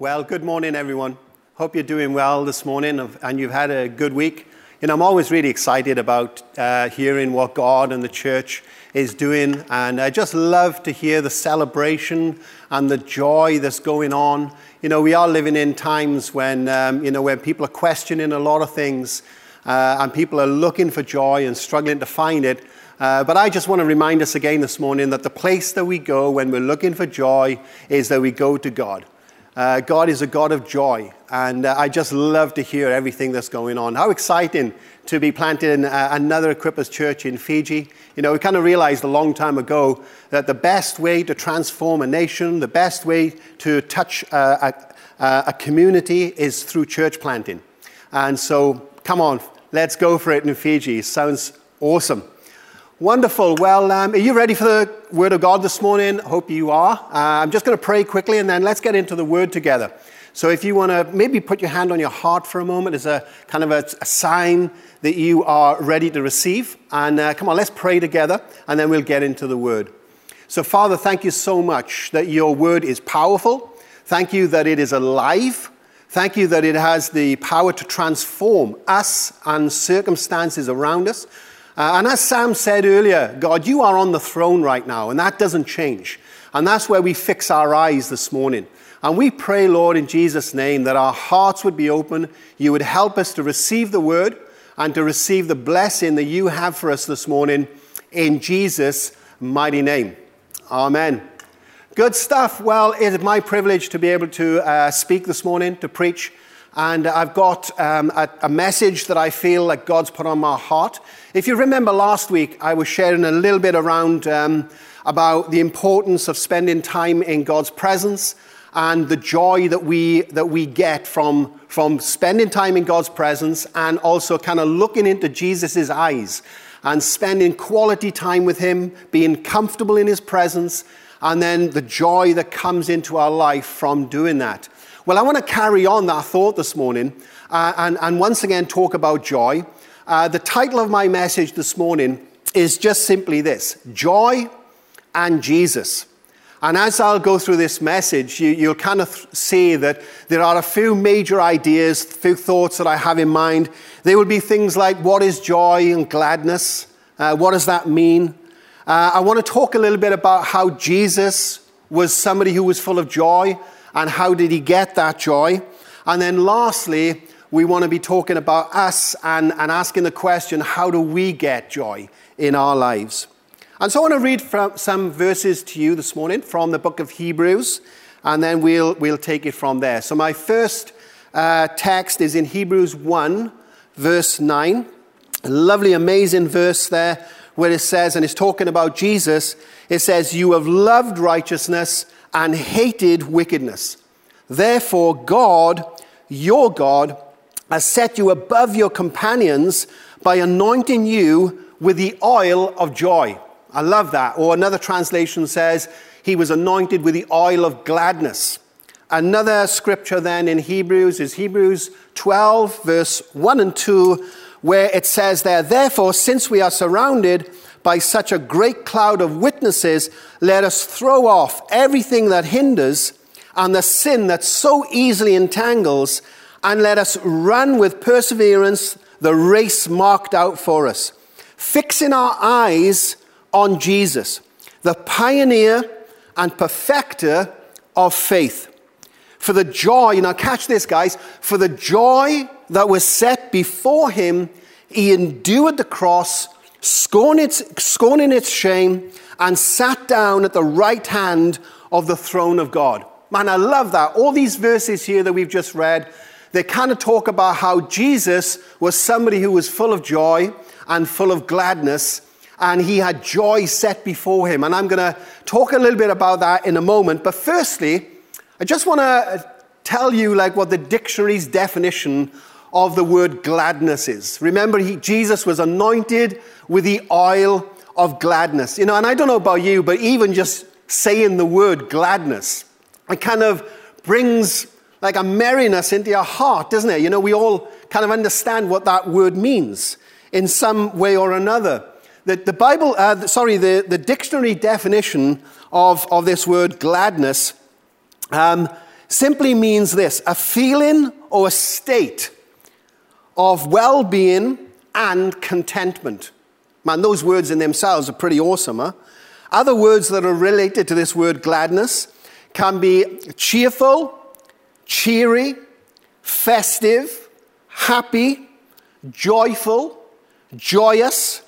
Well, good morning, everyone. Hope you're doing well this morning and you've had a good week. You know, I'm always really excited about uh, hearing what God and the church is doing, and I just love to hear the celebration and the joy that's going on. You know, we are living in times when, um, you know, when people are questioning a lot of things uh, and people are looking for joy and struggling to find it. Uh, but I just want to remind us again this morning that the place that we go when we're looking for joy is that we go to God. Uh, God is a God of joy, and uh, I just love to hear everything that's going on. How exciting to be planting uh, another Equippers church in Fiji. You know, we kind of realized a long time ago that the best way to transform a nation, the best way to touch uh, a, a community is through church planting. And so, come on, let's go for it in Fiji. Sounds awesome. Wonderful. Well, um, are you ready for the Word of God this morning? Hope you are. Uh, I'm just going to pray quickly and then let's get into the Word together. So, if you want to maybe put your hand on your heart for a moment as a kind of a, a sign that you are ready to receive. And uh, come on, let's pray together and then we'll get into the Word. So, Father, thank you so much that your Word is powerful. Thank you that it is alive. Thank you that it has the power to transform us and circumstances around us. Uh, and as Sam said earlier, God, you are on the throne right now, and that doesn't change. And that's where we fix our eyes this morning. And we pray, Lord, in Jesus' name, that our hearts would be open. You would help us to receive the word and to receive the blessing that you have for us this morning in Jesus' mighty name. Amen. Good stuff. Well, it is my privilege to be able to uh, speak this morning, to preach and I've got um, a, a, message that I feel like God's put on my heart. If you remember last week, I was sharing a little bit around um, about the importance of spending time in God's presence and the joy that we, that we get from, from spending time in God's presence and also kind of looking into Jesus' eyes and spending quality time with Him, being comfortable in His presence, and then the joy that comes into our life from doing that. Well, I want to carry on that thought this morning uh, and, and once again talk about joy. Uh, the title of my message this morning is just simply this Joy and Jesus. And as I'll go through this message, you, will kind of see that there are a few major ideas, few thoughts that I have in mind. They will be things like what is joy and gladness? Uh, what does that mean? Uh, I want to talk a little bit about how Jesus was somebody who was full of joy and how did he get that joy? And then lastly, we want to be talking about us and, and asking the question how do we get joy in our lives? And so I want to read from some verses to you this morning from the book of Hebrews, and then we'll, we'll take it from there. So my first uh, text is in Hebrews 1, verse 9. A lovely, amazing verse there where it says, and it's talking about Jesus, it says, You have loved righteousness and hated wickedness. Therefore, God, your God, has set you above your companions by anointing you with the oil of joy. I love that. Or another translation says, He was anointed with the oil of gladness. Another scripture then in Hebrews is Hebrews 12, verse 1 and 2, where it says there, Therefore, since we are surrounded by such a great cloud of witnesses, let us throw off everything that hinders and the sin that so easily entangles, and let us run with perseverance the race marked out for us, fixing our eyes on Jesus, the pioneer and perfecter of faith. For the joy, you know, catch this, guys, for the joy that was set before him, he endured the cross scorning its, scorning its shame, and sat down at the right hand of the throne of God. Man, I love that. All these verses here that we've just read, they kind of talk about how Jesus was somebody who was full of joy and full of gladness, and he had joy set before him. And I'm going to talk a little bit about that in a moment. But firstly, I just want to tell you like what the dictionary's definition of the word gladness is. Remember, he, Jesus was anointed with the oil of gladness. You know, and I don't know about you, but even just saying the word gladness, it kind of brings like a merriness into your heart, doesn't it? You know, we all kind of understand what that word means in some way or another. The, the Bible, uh, sorry, the, the dictionary definition of, of this word gladness um, simply means this a feeling or a state of well being and contentment. Man, those words in themselves are pretty awesome, huh? Other words that are related to this word gladness can be cheerful, cheery, festive, happy, joyful, joyous,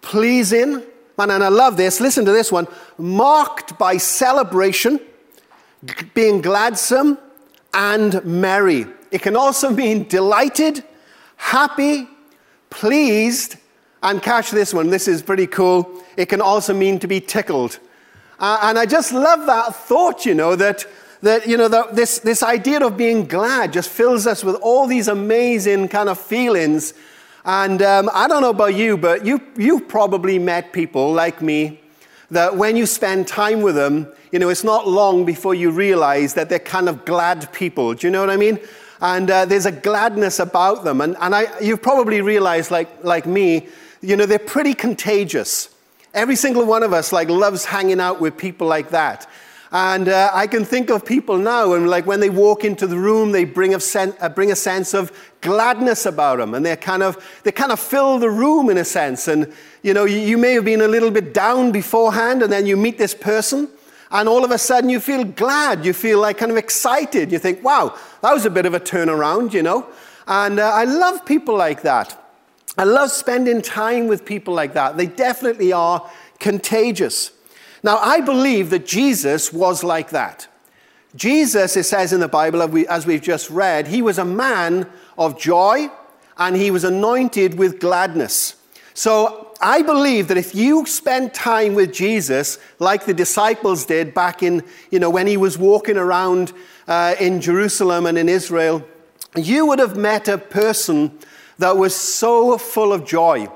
pleasing. Man, and I love this. Listen to this one marked by celebration, being gladsome, and merry. It can also mean delighted, happy, pleased, and catch this one. This is pretty cool. It can also mean to be tickled. Uh, and I just love that thought, you know, that, that you know, that this, this idea of being glad just fills us with all these amazing kind of feelings. And um, I don't know about you, but you, you've probably met people like me that when you spend time with them, you know, it's not long before you realize that they're kind of glad people. Do you know what I mean? And uh, there's a gladness about them. And, and I, you've probably realized, like, like me, you know, they're pretty contagious. Every single one of us, like, loves hanging out with people like that. And uh, I can think of people now, and like when they walk into the room, they bring a, sen- uh, bring a sense of gladness about them, and they kind of they kind of fill the room in a sense. And you know, you, you may have been a little bit down beforehand, and then you meet this person, and all of a sudden you feel glad, you feel like kind of excited. You think, "Wow, that was a bit of a turnaround," you know. And uh, I love people like that. I love spending time with people like that. They definitely are contagious. Now, I believe that Jesus was like that. Jesus, it says in the Bible, as we've just read, he was a man of joy and he was anointed with gladness. So I believe that if you spend time with Jesus, like the disciples did back in, you know, when he was walking around uh, in Jerusalem and in Israel, you would have met a person that was so full of joy.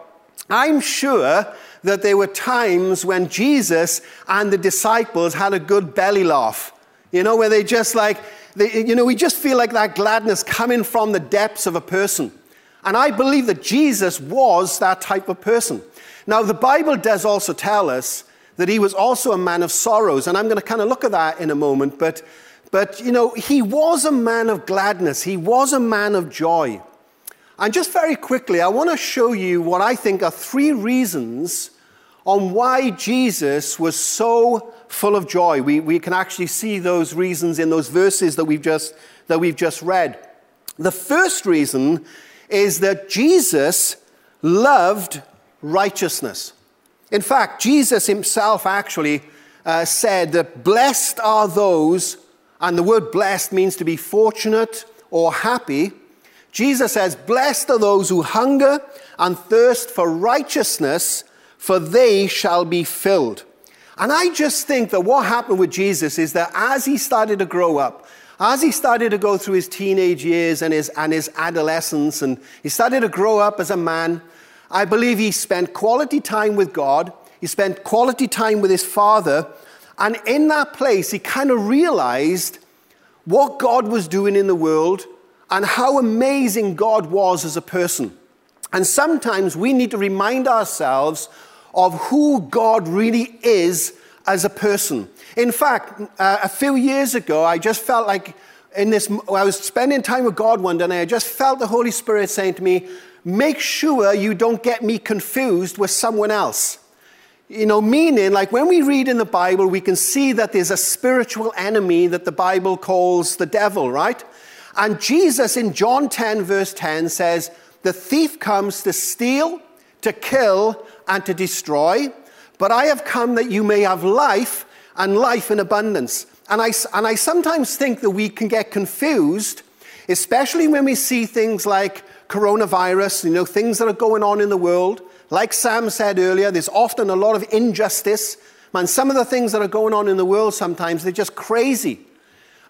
I'm sure that there were times when Jesus and the disciples had a good belly laugh, you know, where they just like, they, you know, we just feel like that gladness coming from the depths of a person. And I believe that Jesus was that type of person. Now, the Bible does also tell us that he was also a man of sorrows, and I'm going to kind of look at that in a moment, but, but you know, he was a man of gladness, he was a man of joy. And just very quickly, I want to show you what I think are three reasons on why Jesus was so full of joy. We, we can actually see those reasons in those verses that we've, just, that we've just read. The first reason is that Jesus loved righteousness. In fact, Jesus himself actually uh, said that blessed are those, and the word blessed means to be fortunate or happy Jesus says, Blessed are those who hunger and thirst for righteousness, for they shall be filled. And I just think that what happened with Jesus is that as he started to grow up, as he started to go through his teenage years and his, and his adolescence, and he started to grow up as a man, I believe he spent quality time with God. He spent quality time with his father. And in that place, he kind of realized what God was doing in the world and how amazing God was as a person. And sometimes we need to remind ourselves of who God really is as a person. In fact, uh, a few years ago, I just felt like in this, I was spending time with God one day, and I just felt the Holy Spirit saying to me, Make sure you don't get me confused with someone else. You know, meaning, like when we read in the Bible, we can see that there's a spiritual enemy that the Bible calls the devil, right? And Jesus in John 10, verse 10 says, The thief comes to steal, to kill, and to destroy. But I have come that you may have life and life in abundance. And I, and I sometimes think that we can get confused, especially when we see things like coronavirus, you know, things that are going on in the world. Like Sam said earlier, there's often a lot of injustice. Man, some of the things that are going on in the world sometimes, they're just crazy.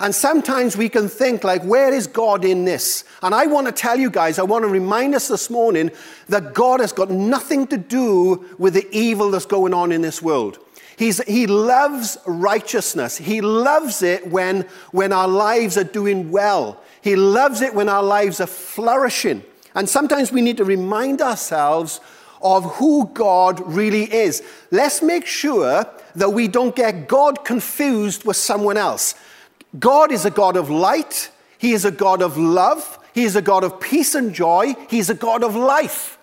And sometimes we can think, like, where is God in this? And I want to tell you guys, I want to remind us this morning that God has got nothing to do with the evil that's going on in this world. He's, he loves righteousness. He loves it when, when our lives are doing well. He loves it when our lives are flourishing. And sometimes we need to remind ourselves of who God really is. Let's make sure that we don't get God confused with someone else. God is a God of light, He is a God of love, He is a God of peace and joy, He is a God of life.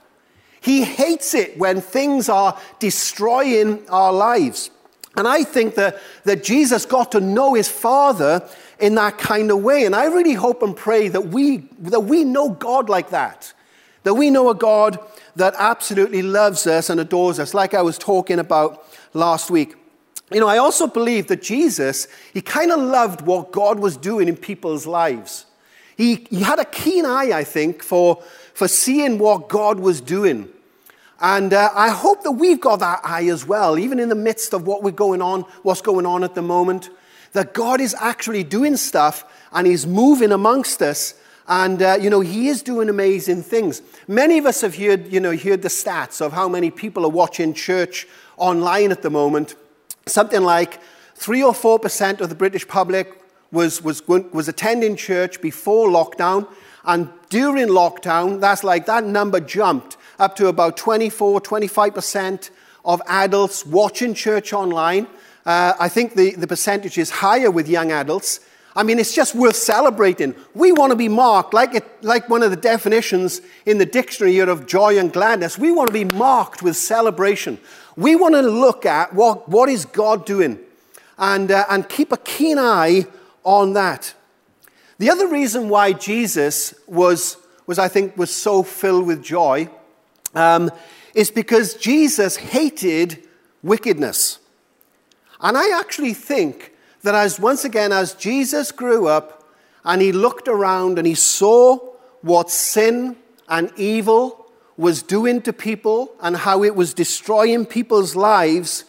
He hates it when things are destroying our lives. And I think that, that Jesus got to know his Father in that kind of way. And I really hope and pray that we, that we know God like that. That we know a God that absolutely loves us and adores us, like I was talking about last week. You know, I also believe that Jesus, he kind of loved what God was doing in people's lives. He, he had a keen eye, I think, for, for seeing what God was doing. And uh, I hope that we've got that eye as well, even in the midst of what we're going on, what's going on at the moment, that God is actually doing stuff and He's moving amongst us. And, uh, you know, He is doing amazing things. Many of us have heard, you know, heard the stats of how many people are watching church online at the moment. Something like 3 or 4% of the British public was, was, was attending church before lockdown. And during lockdown, that's like that number jumped up to about 24, 25% of adults watching church online. Uh, I think the, the percentage is higher with young adults. I mean, it's just worth celebrating. We want to be marked, like, it, like one of the definitions in the dictionary here of joy and gladness. We want to be marked with celebration. We want to look at what, what is God doing and, uh, and keep a keen eye on that. The other reason why Jesus was, was, I think, was so filled with joy um, is because Jesus hated wickedness. And I actually think that as once again, as Jesus grew up and he looked around and he saw what sin and evil was doing to people and how it was destroying people's lives,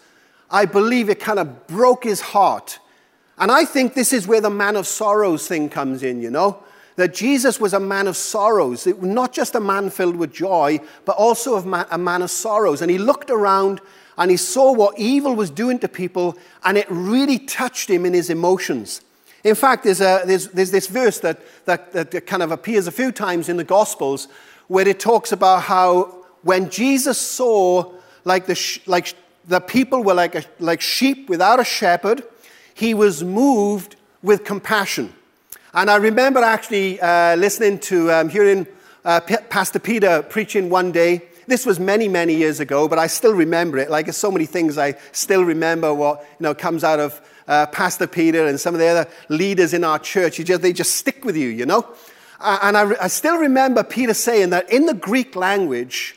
I believe it kind of broke his heart. And I think this is where the man of sorrows thing comes in, you know that Jesus was a man of sorrows, not just a man filled with joy, but also a man of sorrows. And he looked around and he saw what evil was doing to people, and it really touched him in his emotions. In fact, there's, a, there's, there's this verse that, that, that kind of appears a few times in the Gospels where it talks about how when Jesus saw like the, like the people were like, a, like sheep without a shepherd, he was moved with compassion. And I remember actually uh, listening to, um, hearing uh, P- Pastor Peter preaching one day. This was many, many years ago, but I still remember it. Like, there's so many things I still remember what, you know, comes out of uh, Pastor Peter and some of the other leaders in our church. Just, they just stick with you, you know? Uh, and I, I still remember Peter saying that in the Greek language,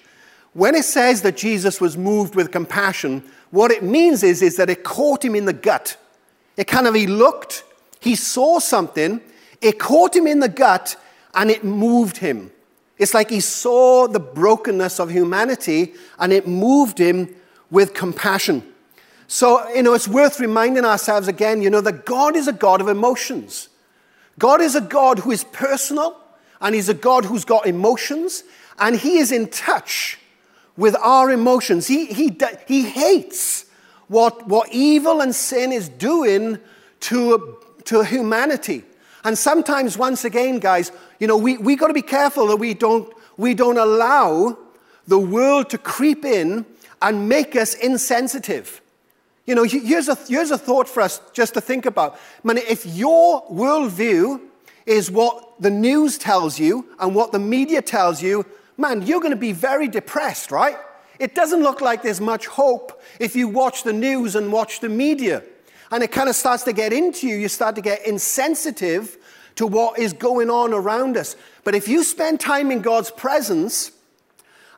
when it says that Jesus was moved with compassion, what it means is, is that it caught him in the gut. It kind of, he looked, he saw something, it caught him in the gut and it moved him. It's like he saw the brokenness of humanity and it moved him with compassion. So, you know, it's worth reminding ourselves again, you know, that God is a God of emotions. God is a God who is personal and He's a God who's got emotions and He is in touch with our emotions. He, he, he hates what, what evil and sin is doing to, to humanity. And sometimes, once again, guys, you know, we, we got to be careful that we don't, we don't allow the world to creep in and make us insensitive. You know, here's a, here's a thought for us just to think about. Man, if your worldview is what the news tells you and what the media tells you, man, you're going to be very depressed, right? It doesn't look like there's much hope if you watch the news and watch the media and it kind of starts to get into you. You start to get insensitive to what is going on around us. But if you spend time in God's presence,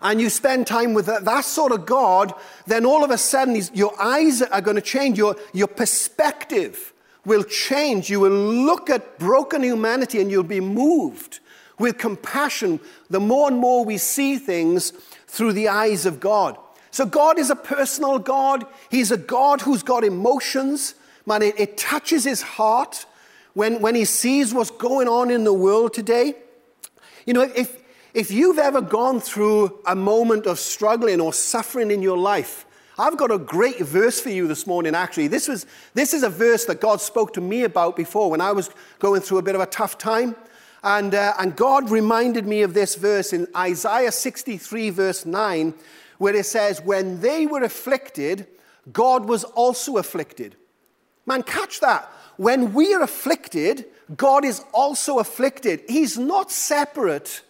and you spend time with that, that, sort of God, then all of a sudden your eyes are going to change. Your, your perspective will change. You will look at broken humanity and you'll be moved with compassion the more and more we see things through the eyes of God. So, God is a personal God. He's a God who's got emotions. Man, it, it touches his heart when, when he sees what's going on in the world today. You know, if, if you've ever gone through a moment of struggling or suffering in your life, I've got a great verse for you this morning, actually. This, was, this is a verse that God spoke to me about before when I was going through a bit of a tough time. And, uh, and God reminded me of this verse in Isaiah 63, verse 9, where it says, When they were afflicted, God was also afflicted. Man, catch that. when we are afflicted, God is also afflicted. He's not separate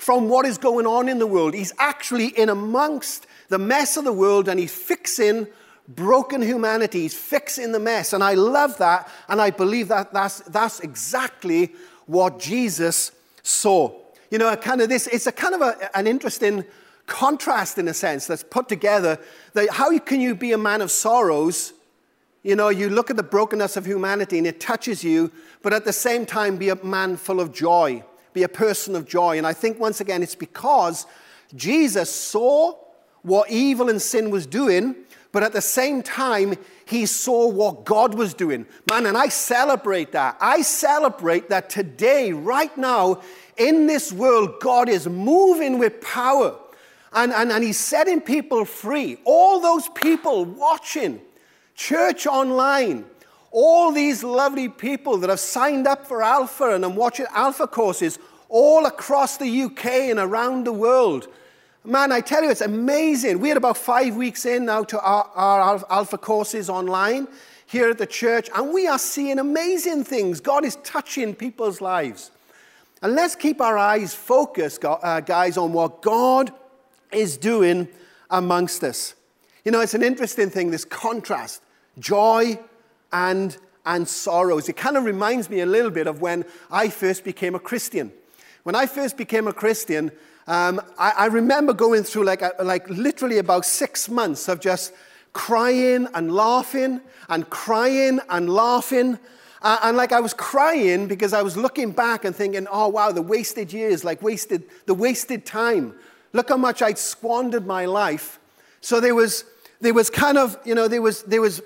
from what is going on in the world. He's actually in amongst the mess of the world and he's fixing broken humanity. He's fixing the mess. And I love that. And I believe that that's, that's exactly what Jesus saw. You know, kind of this, it's a kind of a, an interesting contrast in a sense that's put together. That how can you be a man of sorrows? You know, you look at the brokenness of humanity and it touches you, but at the same time be a man full of joy, be a person of joy. And I think once again it's because Jesus saw what evil and sin was doing, but at the same time, he saw what God was doing. Man, and I celebrate that. I celebrate that today, right now, in this world, God is moving with power and, and, and He's setting people free. All those people watching, church online, all these lovely people that have signed up for Alpha and are watching Alpha courses all across the UK and around the world. Man, I tell you, it's amazing. We are about five weeks in now to our, our Alpha courses online here at the church, and we are seeing amazing things. God is touching people's lives. And let's keep our eyes focused, uh, guys, on what God is doing amongst us. You know, it's an interesting thing, this contrast joy and, and sorrows. It kind of reminds me a little bit of when I first became a Christian. When I first became a Christian, um, I, I, remember going through like, like literally about six months of just crying and laughing and crying and laughing uh, and like I was crying because I was looking back and thinking, oh, wow, the wasted years, like wasted, the wasted time. Look how much I'd squandered my life. So there was, there was kind of, you know, there was, there was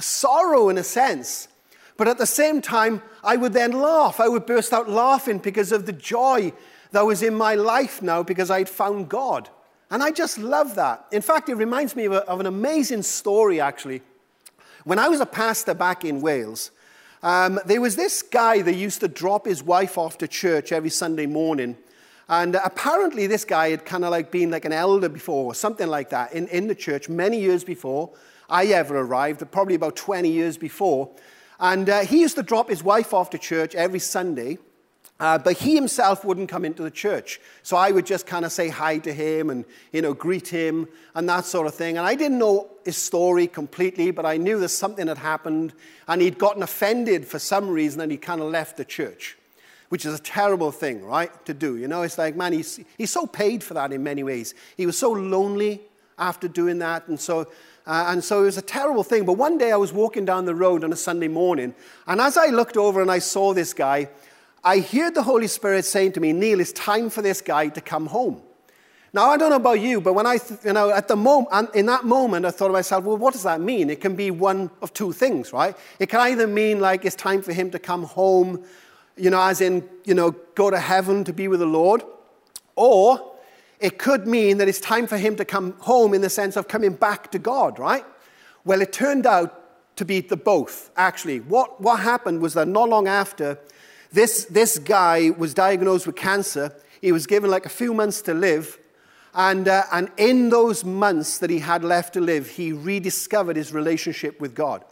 sorrow in a sense. But at the same time, I would then laugh. I would burst out laughing because of the joy that was in my life now because I'd found God. And I just love that. In fact, it reminds me of, a, of an amazing story, actually. When I was a pastor back in Wales, um, there was this guy that used to drop his wife off to church every Sunday morning. And apparently, this guy had kind of like been like an elder before, or something like that, in, in the church many years before I ever arrived, probably about 20 years before. And uh, he used to drop his wife off to church every Sunday. Uh, but he himself wouldn't come into the church. So I would just kind of say hi to him and, you know, greet him and that sort of thing. And I didn't know his story completely, but I knew that something had happened and he'd gotten offended for some reason and he kind of left the church, which is a terrible thing, right, to do. You know, it's like, man, he's, he's so paid for that in many ways. He was so lonely after doing that. And so, uh, and so it was a terrible thing. But one day I was walking down the road on a Sunday morning, and as I looked over and I saw this guy, I heard the Holy Spirit saying to me, Neil, it's time for this guy to come home. Now, I don't know about you, but when I, you know, at the moment, in that moment, I thought to myself, well, what does that mean? It can be one of two things, right? It can either mean like it's time for him to come home, you know, as in, you know, go to heaven to be with the Lord, or it could mean that it's time for him to come home in the sense of coming back to God, right? Well, it turned out to be the both, actually. What, what happened was that not long after, this, this guy was diagnosed with cancer. He was given like a few months to live. And, uh, and in those months that he had left to live, he rediscovered his relationship with God.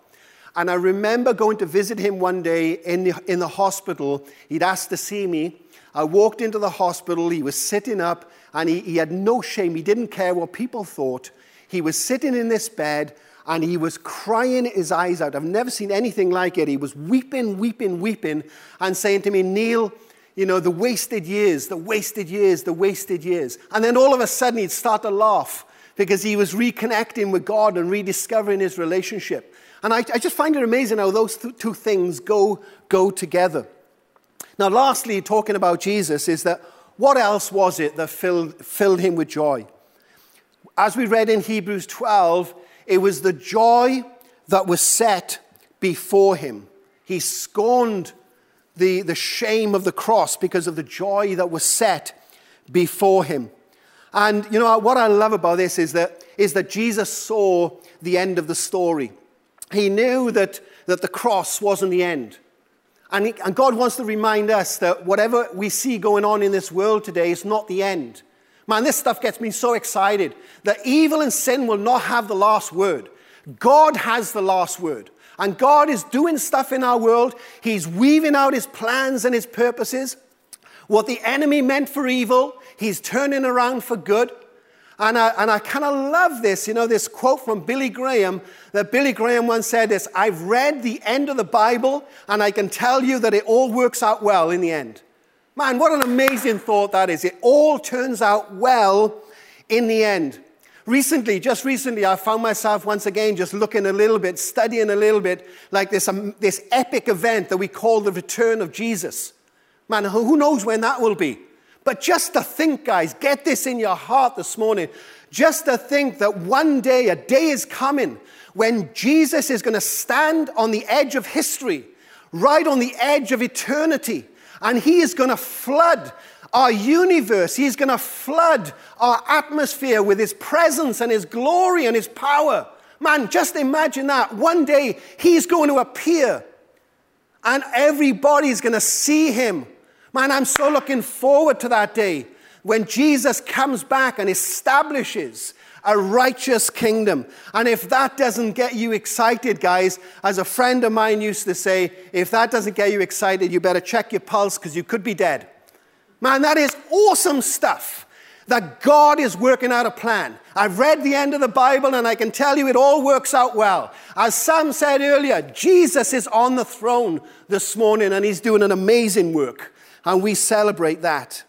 And I remember going to visit him one day in the, in the hospital. He'd asked to see me. I walked into the hospital. He was sitting up and he, he had no shame. He didn't care what people thought. He was sitting in this bed and he was crying his eyes out. I've never seen anything like it. He was weeping, weeping, weeping, and saying to me, Neil, you know, the wasted years, the wasted years, the wasted years. And then all of a sudden he'd start to laugh because he was reconnecting with God and rediscovering his relationship. And I, I just find it amazing how those th- two things go, go together. Now, lastly, talking about Jesus, is that what else was it that filled, filled him with joy? As we read in Hebrews 12, it was the joy that was set before him. He scorned the, the shame of the cross because of the joy that was set before him. And you know what I love about this is that, is that Jesus saw the end of the story. He knew that, that the cross wasn't the end. And, he, and God wants to remind us that whatever we see going on in this world today is not the end. Man, this stuff gets me so excited that evil and sin will not have the last word. God has the last word. And God is doing stuff in our world. He's weaving out his plans and his purposes. What the enemy meant for evil, he's turning around for good. And I, and I kind of love this, you know, this quote from Billy Graham that Billy Graham once said this I've read the end of the Bible, and I can tell you that it all works out well in the end. Man, what an amazing thought that is. It all turns out well in the end. Recently, just recently, I found myself once again just looking a little bit, studying a little bit, like this, um, this epic event that we call the return of Jesus. Man, who knows when that will be? But just to think, guys, get this in your heart this morning. Just to think that one day, a day is coming when Jesus is going to stand on the edge of history, right on the edge of eternity, and he is going to flood our universe. He's going to flood our atmosphere with His presence and His glory and His power. Man, just imagine that. One day He's going to appear and everybody's going to see Him. Man, I'm so looking forward to that day when Jesus comes back and establishes a righteous kingdom. And if that doesn't get you excited, guys, as a friend of mine used to say, if that doesn't get you excited, you better check your pulse because you could be dead. Man, that is awesome stuff. That God is working out a plan. I've read the end of the Bible and I can tell you it all works out well. As Sam said earlier, Jesus is on the throne this morning and he's doing an amazing work. And we celebrate that.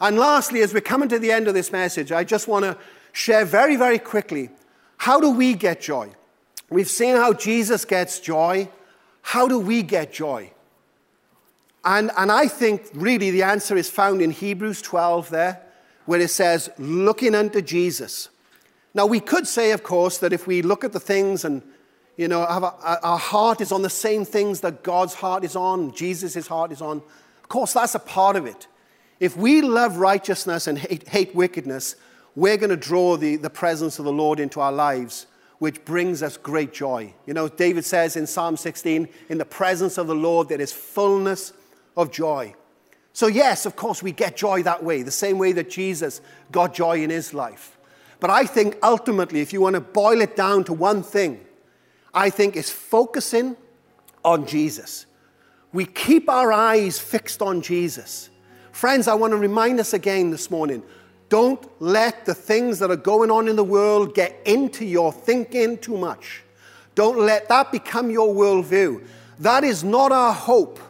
And lastly, as we're coming to the end of this message, I just want to share very, very quickly how do we get joy? We've seen how Jesus gets joy. How do we get joy? And, and I think really the answer is found in Hebrews 12 there, where it says, looking unto Jesus. Now, we could say, of course, that if we look at the things and, you know, a, our heart is on the same things that God's heart is on, Jesus' heart is on, course, that's a part of it. If we love righteousness and hate, hate wickedness, we're going to draw the, the presence of the Lord into our lives, which brings us great joy. You know, David says in Psalm 16, in the presence of the Lord there is fullness of joy. So, yes, of course, we get joy that way, the same way that Jesus got joy in his life. But I think ultimately, if you want to boil it down to one thing, I think it's focusing on Jesus. We keep our eyes fixed on Jesus. Friends, I want to remind us again this morning don't let the things that are going on in the world get into your thinking too much. Don't let that become your worldview. That is not our hope.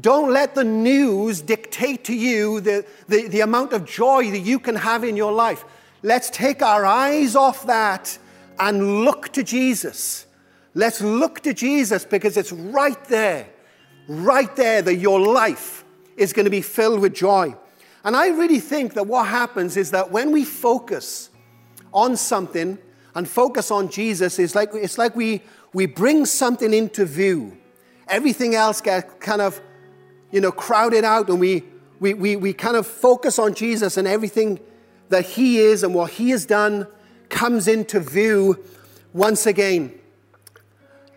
Don't let the news dictate to you the, the, the, amount of joy that you can have in your life. Let's take our eyes off that and look to Jesus. Let's look to Jesus because it's right there, right there that your life is going to be filled with joy. And I really think that what happens is that when we focus on something and focus on Jesus, it's like, it's like we, we bring something into view. Everything else gets kind of you know, crowded out and we, we, we, we kind of focus on Jesus and everything that he is and what he has done comes into view once again.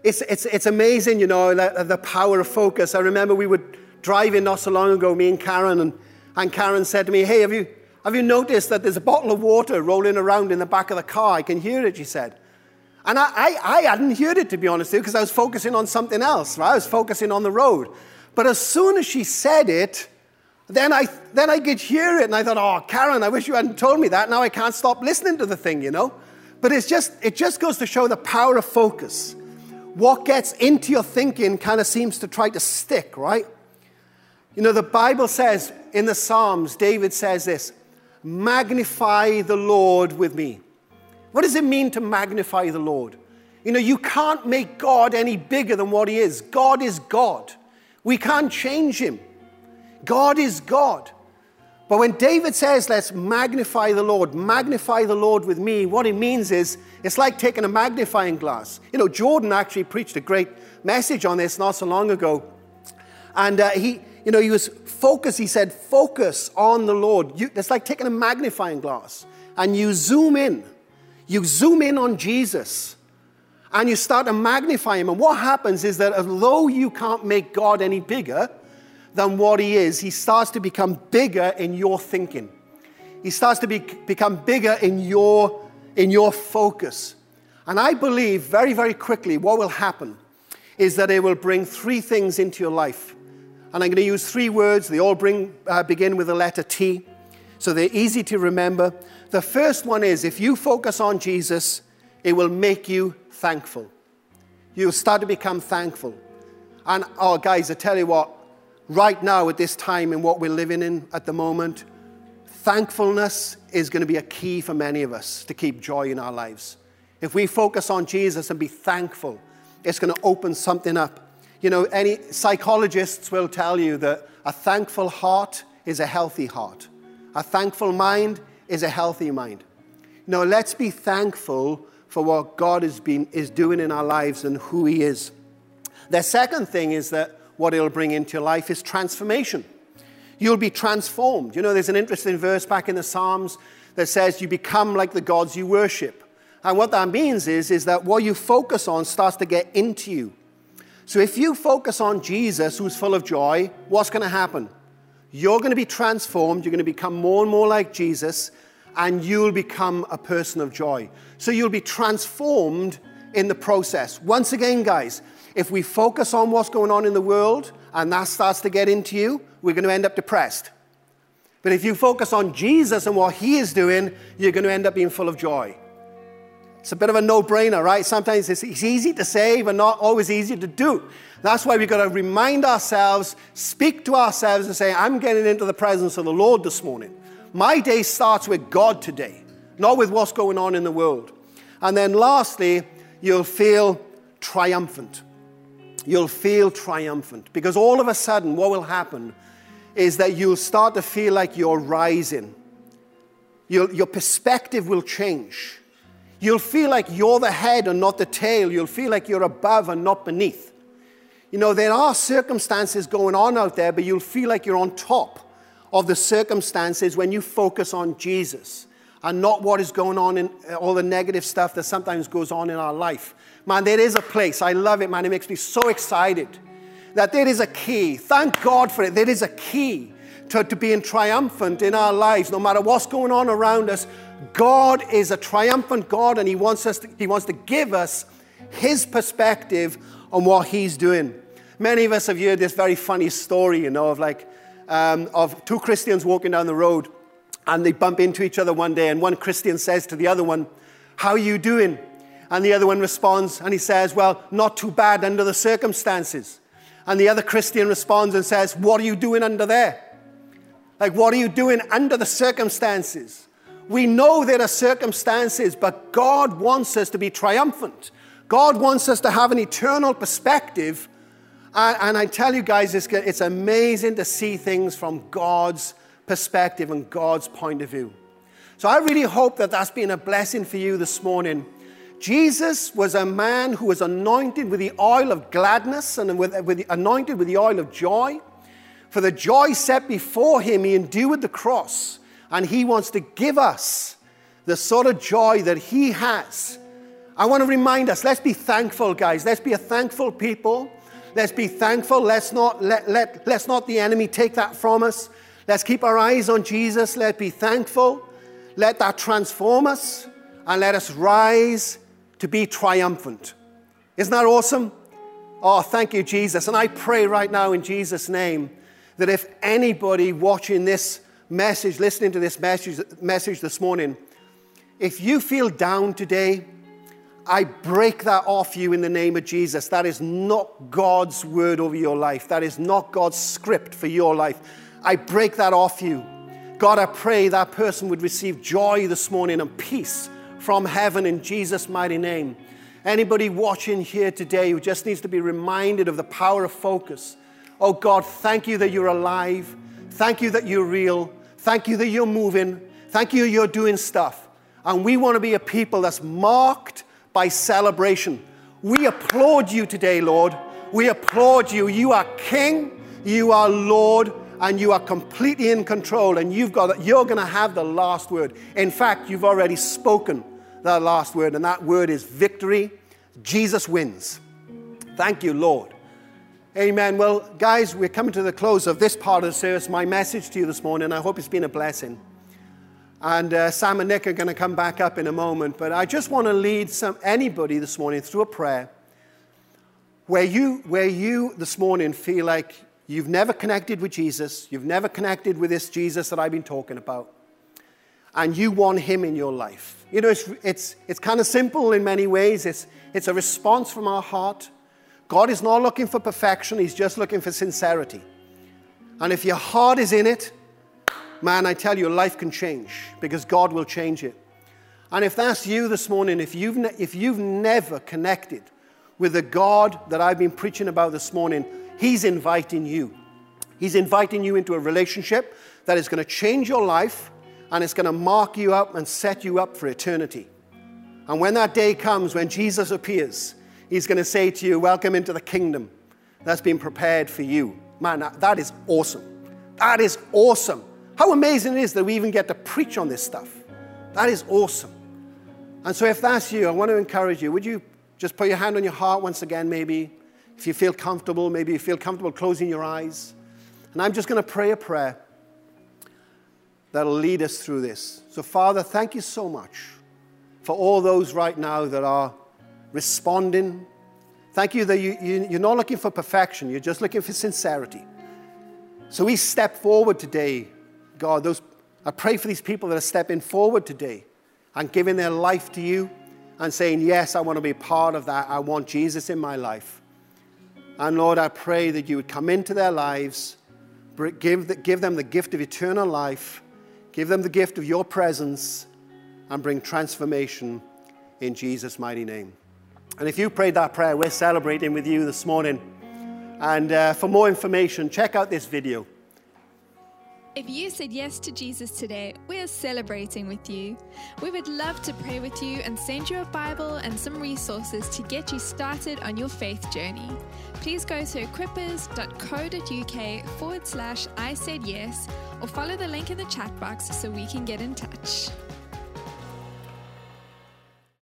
It's, it's, it's amazing, you know, the, the power of focus. I remember we were driving not so long ago, me and Karen, and, and Karen said to me, Hey, have you, have you noticed that there's a bottle of water rolling around in the back of the car? I can hear it, she said. And I, I, I hadn't heard it, to be honest with you, because I was focusing on something else. Right? I was focusing on the road. But as soon as she said it, then I, then I could hear it, and I thought, oh, Karen, I wish you hadn't told me that. Now I can't stop listening to the thing, you know? But it's just, it just goes to show the power of focus. What gets into your thinking kind of seems to try to stick, right? You know, the Bible says in the Psalms, David says this magnify the Lord with me. What does it mean to magnify the Lord? You know, you can't make God any bigger than what He is. God is God. We can't change him. God is God. But when David says, let's magnify the Lord, magnify the Lord with me, what he means is it's like taking a magnifying glass. You know, Jordan actually preached a great message on this not so long ago. And uh, he, you know, he was focused. He said, focus on the Lord. You, it's like taking a magnifying glass and you zoom in. You zoom in on Jesus and you start to magnify him. And what happens is that although you can't make God any bigger than what he is, he starts to become bigger in your thinking. He starts to be, become bigger in your, in your focus. And I believe very, very quickly what will happen is that it will bring three things into your life. And I'm going to use three words. They all bring, uh, begin with the letter T, so they're easy to remember. The first one is if you focus on Jesus, it will make you thankful. You'll start to become thankful. And, oh, guys, I tell you what, right now at this time in what we're living in at the moment, thankfulness is going to be a key for many of us to keep joy in our lives. If we focus on Jesus and be thankful, it's going to open something up. You know, any psychologists will tell you that a thankful heart is a healthy heart. A thankful mind is a healthy mind. Know, let's be thankful for what God has been, is doing in our lives and who He is. The second thing is that what it'll bring into your life is transformation. You'll be transformed. You know, there's an interesting verse back in the Psalms that says you become like the gods you worship. And what that means is, is that what you focus on starts to get into you. So if you focus on Jesus, who's full of joy, what's going to happen? You're going to be transformed. You're going to become more and more like Jesus, and you'll become a person of joy. So you'll be transformed in the process. Once again, guys, if we focus on what's going on in the world and that starts to get into you, we're going to end up depressed. But if you focus on Jesus and what he is doing, you're going to end up being full of joy. It's a bit of a no brainer, right? Sometimes it's easy to say, but not always easy to do. That's why we've got to remind ourselves, speak to ourselves, and say, I'm getting into the presence of the Lord this morning. My day starts with God today, not with what's going on in the world. And then lastly, you'll feel triumphant. You'll feel triumphant because all of a sudden, what will happen is that you'll start to feel like you're rising. You'll, your perspective will change You'll feel like you're the head and not the tail. You'll feel like you're above and not beneath. You know, there are circumstances going on out there, but you'll feel like you're on top of the circumstances when you focus on Jesus and not what is going on in all the negative stuff that sometimes goes on in our life. Man, there is a place. I love it, man. It makes me so excited that there is a key. Thank God for it. There is a key to, to being triumphant in our lives, no matter what's going on around us. God is a triumphant God and he wants, us to, he wants to give us his perspective on what he's doing. Many of us have heard this very funny story, you know, of like, um, of two Christians walking down the road and they bump into each other one day and one Christian says to the other one, how are you doing? And the other one responds and he says, well, not too bad under the circumstances. And the other Christian responds and says, what are you doing under there? Like, what are you doing under the circumstances? We know there are circumstances, but God wants us to be triumphant. God wants us to have an eternal perspective. And, I tell you guys, it's, it's amazing to see things from God's perspective and God's point of view. So I really hope that that's been a blessing for you this morning. Jesus was a man who was anointed with the oil of gladness and with, with anointed with the oil of joy. For the joy set before him, he endured the cross and He wants to give us the sort of joy that He has. I want to remind us let's be thankful, guys. Let's be a thankful people. Let's be thankful. Let's not let, let, let's not the enemy take that from us. Let's keep our eyes on Jesus. Let's be thankful. Let that transform us and let us rise to be triumphant. Isn't that awesome? Oh, thank you, Jesus. And I pray right now in Jesus' name that if anybody watching this message, listening to this message, message this morning, if you feel down today, I break that off you in the name of Jesus. That is not God's word over your life. That is not God's script for your life. I break that off you. God, I pray that person would receive joy this morning and peace from heaven in Jesus' mighty name. Anybody watching here today who just needs to be reminded of the power of focus. Oh God, thank you that you're alive. Thank you that you're real. Thank you that you're moving. Thank you you're doing stuff. And we want to be a people that's marked by celebration. We applaud you today, Lord. We applaud you. You are King, you are Lord, and you are completely in control. And you've got you're going to have the last word. In fact, you've already spoken the last word, and that word is victory. Jesus wins. Thank you, Lord. Amen. Well, guys, we're coming to the close of this part of the service. My message to you this morning, I hope it's been a blessing. And uh, Sam and Nick are going to come back up in a moment. But I just want to lead some, anybody this morning through a prayer where you, where you this morning feel like you've never connected with Jesus, you've never connected with this Jesus that I've been talking about, and you want him in your life. You know, it's, it's, it's kind of simple in many ways. It's, it's a response from our heart. God is not looking for perfection, He's just looking for sincerity. And if your heart is in it, man, I tell you, life can change because God will change it. And if that's you this morning, if you've, ne- if you've never connected with the God that I've been preaching about this morning, He's inviting you. He's inviting you into a relationship that is going to change your life and it's going to mark you up and set you up for eternity. And when that day comes, when Jesus appears, He's going to say to you, Welcome into the kingdom that's been prepared for you. Man, that is awesome. That is awesome. How amazing it is that we even get to preach on this stuff. That is awesome. And so, if that's you, I want to encourage you. Would you just put your hand on your heart once again, maybe? If you feel comfortable, maybe you feel comfortable closing your eyes. And I'm just going to pray a prayer that'll lead us through this. So, Father, thank you so much for all those right now that are responding. Thank you that you, you, you're not looking for perfection, you're just looking for sincerity. So we step forward today God, those, I pray for these people that are stepping forward today and giving their life to you and saying, Yes, I want to be part of that. I want Jesus in my life. And Lord, I pray that you would come into their lives, give, give them the gift of eternal life, give them the gift of your presence, and bring transformation in Jesus' mighty name. And if you prayed that prayer, we're celebrating with you this morning. And uh, for more information, check out this video. If you said yes to Jesus today, we are celebrating with you. We would love to pray with you and send you a Bible and some resources to get you started on your faith journey. Please go to equippers.co.uk forward slash I said yes or follow the link in the chat box so we can get in touch.